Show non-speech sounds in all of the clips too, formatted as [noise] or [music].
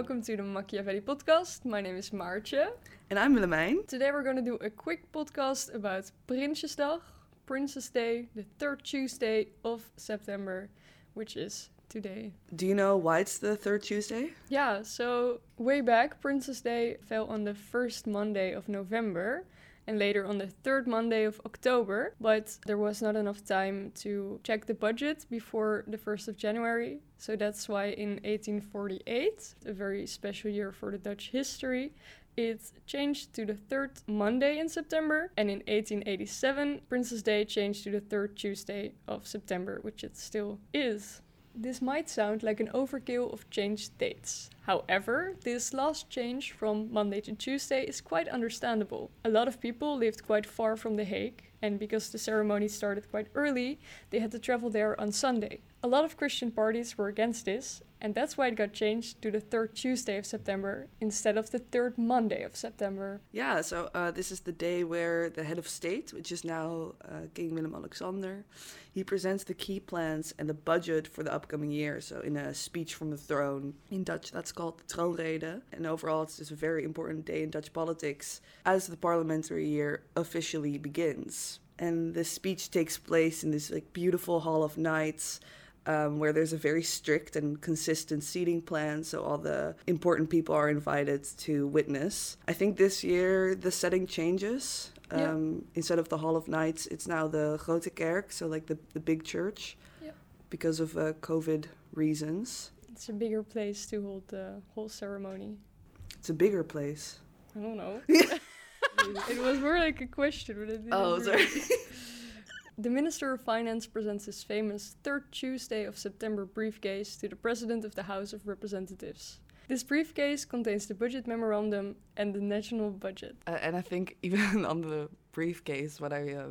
welcome to the Machiavelli podcast. My name is Maartje. And I'm Willemijn. Today we're going to do a quick podcast about Prinsjesdag, Princess Day, the third Tuesday of September, which is today. Do you know why it's the third Tuesday? Yeah, so way back, Princess Day fell on the first Monday of November and later on the third Monday of October, but there was not enough time to check the budget before the 1st of January. So that's why in 1848, a very special year for the Dutch history, it changed to the third Monday in September, and in 1887, Princess Day changed to the third Tuesday of September, which it still is. This might sound like an overkill of changed dates. However, this last change from Monday to Tuesday is quite understandable. A lot of people lived quite far from The Hague, and because the ceremony started quite early, they had to travel there on Sunday. A lot of Christian parties were against this, and that's why it got changed to the third Tuesday of September instead of the third Monday of September. Yeah, so uh, this is the day where the head of state, which is now uh, King Willem Alexander, he presents the key plans and the budget for the upcoming year. So in a speech from the throne, in Dutch that's called the troonrede. And overall, it's just a very important day in Dutch politics as the parliamentary year officially begins. And the speech takes place in this like beautiful hall of knights um, where there's a very strict and consistent seating plan, so all the important people are invited to witness. I think this year the setting changes. Um, Yeah. Instead of the Hall of Knights, it's now the Grote Kerk, so like the, the big church, Yeah. because of uh, COVID reasons. It's a bigger place to hold the whole ceremony. It's a bigger place. I don't know. [laughs] it was more like a question. But Oh, sorry. [laughs] The Minister of Finance presents his famous third Tuesday of September briefcase to the President of the House of Representatives. This briefcase contains the budget memorandum and the national budget. Uh, and I think [laughs] even on the briefcase, what I uh,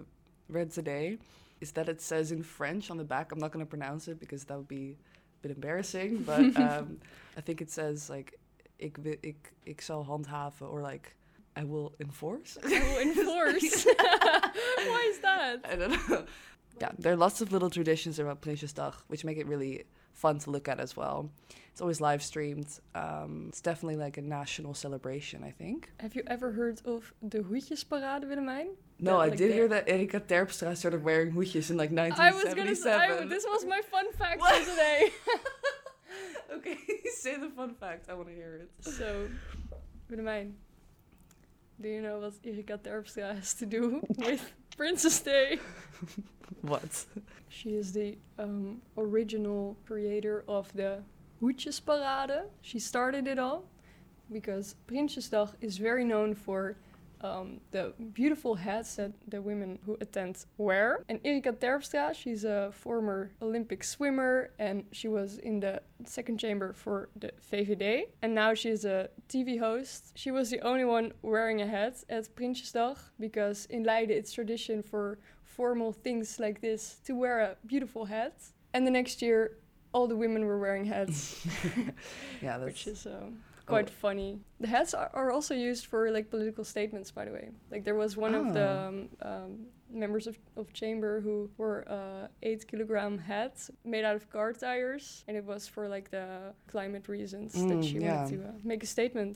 read today is that it says in French on the back. I'm not going to pronounce it because that would be a bit embarrassing. But [laughs] um, I think it says like, ik, ik, ik zal handhaven or like, I will enforce. I will [laughs] enforce. [laughs] [laughs] Why is that? I don't know. Yeah, there are lots of little traditions around Prinsjesdag, which make it really fun to look at as well. It's always live streamed. Um, it's definitely like a national celebration, I think. Have you ever heard of the Hoedjesparade, Willemijn? No, Yeah, I like did the- hear that Erika Terpstra started wearing hoedjes in like 1977. I was gonna say, 1977. I, this was my fun fact What? for today. okay, say the fun fact. I want to hear it. so, Willemijn, do you know what Erika Terpstra has to do [laughs] with Princess Day? [laughs] What? She is the um, original creator of the Hoedjesparade. She started it all because Prinsjesdag is very known for um, the beautiful hats that the women who attend wear. And Erika Terpstra, she's a former Olympic swimmer and she was in the second chamber for the VVD. And now she's a TV host. She was the only one wearing a hat at Prinsjesdag because in Leiden it's tradition for formal things like this to wear a beautiful hat. And the next year, all the women were wearing hats, [laughs] Yeah, [laughs] that's which is um, quite Oh. funny. The hats are, are also used for like political statements, by the way. Like there was one of the Ah. um, um, members of, of chamber who wore a eight kilogram hat made out of car tires, and it was for like the climate reasons that Mm, she yeah. wanted to uh, make a statement.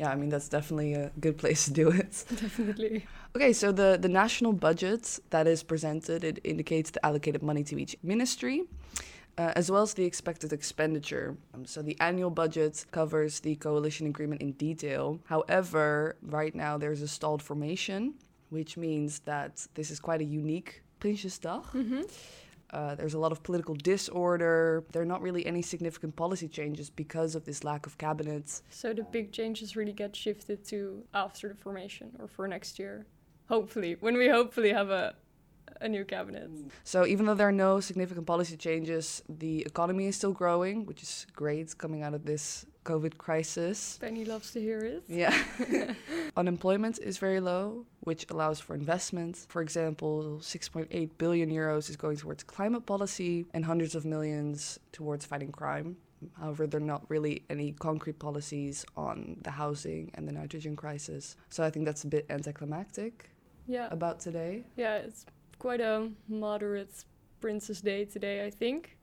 yeah. I mean, that's definitely a good place to do it. [laughs] Definitely. Okay, so the, the national budget that is presented, it indicates the allocated money to each ministry, uh, as well as the expected expenditure. Um, so the annual budget covers the coalition agreement in detail. However, right now there's a stalled formation, which means that this is quite a unique Prinsjesdag. hmm Uh, there's a lot of political disorder. There are not really any significant policy changes because of this lack of cabinet. So the big changes really get shifted to after the formation or for next year. Hopefully, when we hopefully have a a new cabinet. Mm. So even though there are no significant policy changes, the economy is still growing, which is great coming out of this COVID crisis. Penny loves to hear it. Yeah. [laughs] [laughs] Unemployment is very low, which allows for investment. For example, 6.8 billion euros is going towards climate policy and hundreds of millions towards fighting crime. However, there are not really any concrete policies on the housing and the nitrogen crisis. So I think that's a bit anticlimactic Yeah, about today. yeah, it's quite a moderate Princess Day today, I think.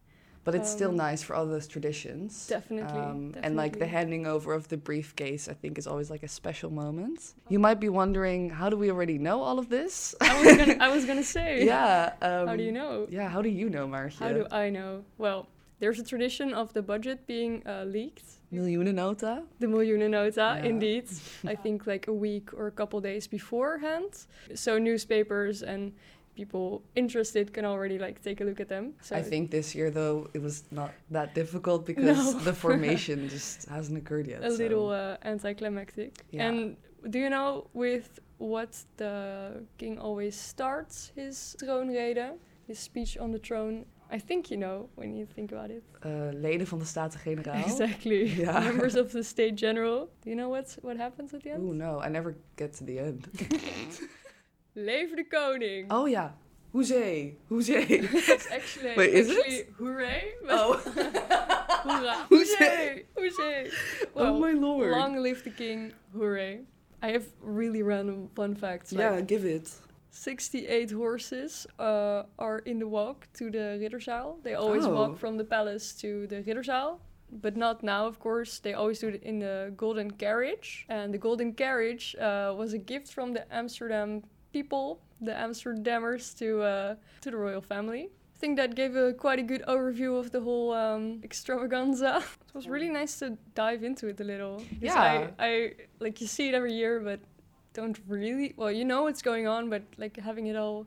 But it's still Um, nice for all those traditions. Definitely. Um, and like the handing over of the briefcase, I think is always like a special moment. You might be wondering, how do we already know all of this? I was gonna, I was gonna [laughs] say. yeah. Um, How do you know? Yeah, how do you know, Maartje? How do I know? Well, there's a tradition of the budget being uh, leaked. Miljoenennota? The miljoenennota, Yeah. indeed. I [laughs] think like a week or a couple days beforehand. So newspapers and people interested can already like take a look at them. So I think this year, though, it was not that difficult [laughs] because No. the formation [laughs] just hasn't occurred yet. a so- little uh, anticlimactic. Yeah. And do you know with what the king always starts his troonrede, his speech on the throne? I think you know when you think about it. Uh, leden van de Staten-Generaal. [laughs] Exactly. Yeah. Members of the state general. Do you know what's what happens at the end? Oh no, I never get to the end. Leven de koning. oh ja, hoezee, hoezee. [laughs] It's actually, Wait, is it? actually hooray. but- oh. [laughs] Hoera. [laughs] Hoezee. Oh my lord. Long live the king. Hooray. I have really random fun facts. like yeah, give it. 68 horses uh, are in the walk to the Ridderzaal. They always Oh. walk from the palace to the Ridderzaal. But not now, of course. They always do it in the golden carriage. And the golden carriage uh, was a gift from the Amsterdam people, the Amsterdammers, to, uh, to the royal family. I think that gave a quite a good overview of the whole um, extravaganza. [laughs] it was really nice to dive into it a little. Yeah. I, I like you see it every year, but don't really well you know what's going on but like having it all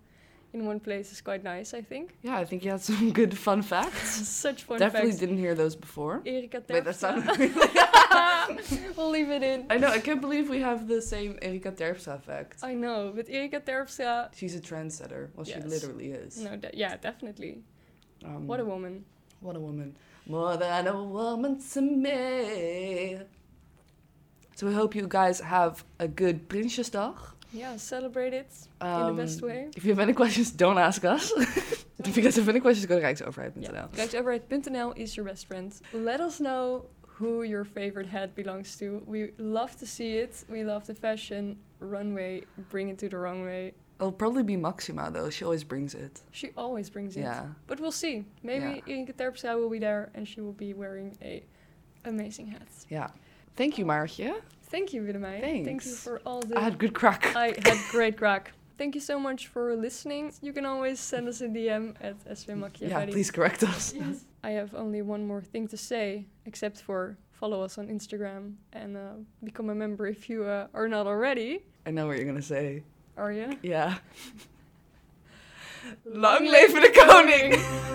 in one place is quite nice i think Yeah, I think you had some [laughs] good fun facts. [laughs] such fun Definitely facts Definitely didn't hear those before. Erika Wait, that Terpstra. sounded really... [laughs] we'll leave it in I know, I can't believe we have the same Erika Terpstra effect. i know but Erika Terpstra She's a trendsetter. Well, she literally is. no de- yeah definitely Um, what a woman What a woman. More than a woman to me. So we hope you guys have a good Prinsjesdag. yeah celebrate it in Um, the best way If you have any questions, don't ask us. because [laughs] if you guys have any questions, go to rijksoverheid.nl. yeah. Rijksoverheid.nl is your best friend let us know who your favorite hat belongs to we love to see it we love the fashion runway bring it to the runway It'll probably be Maxima, though. She always brings it. She always brings it. Yeah. But we'll see. Maybe Yeah. Inge Terpstra will be there and she will be wearing a amazing hat. Yeah. Thank you, Maartje. Thank you, Willemijn. Thank you Thanks. for all the... I had good crack. I had great crack. [laughs] Thank you so much for listening. You can always send us a DM at SW yeah, please correct us. Yes. I have only one more thing to say, except for follow us on Instagram and uh, become a member if you uh, are not already. I know what you're gonna say. Are you? Yeah. [laughs] Lang leven de koning! [laughs]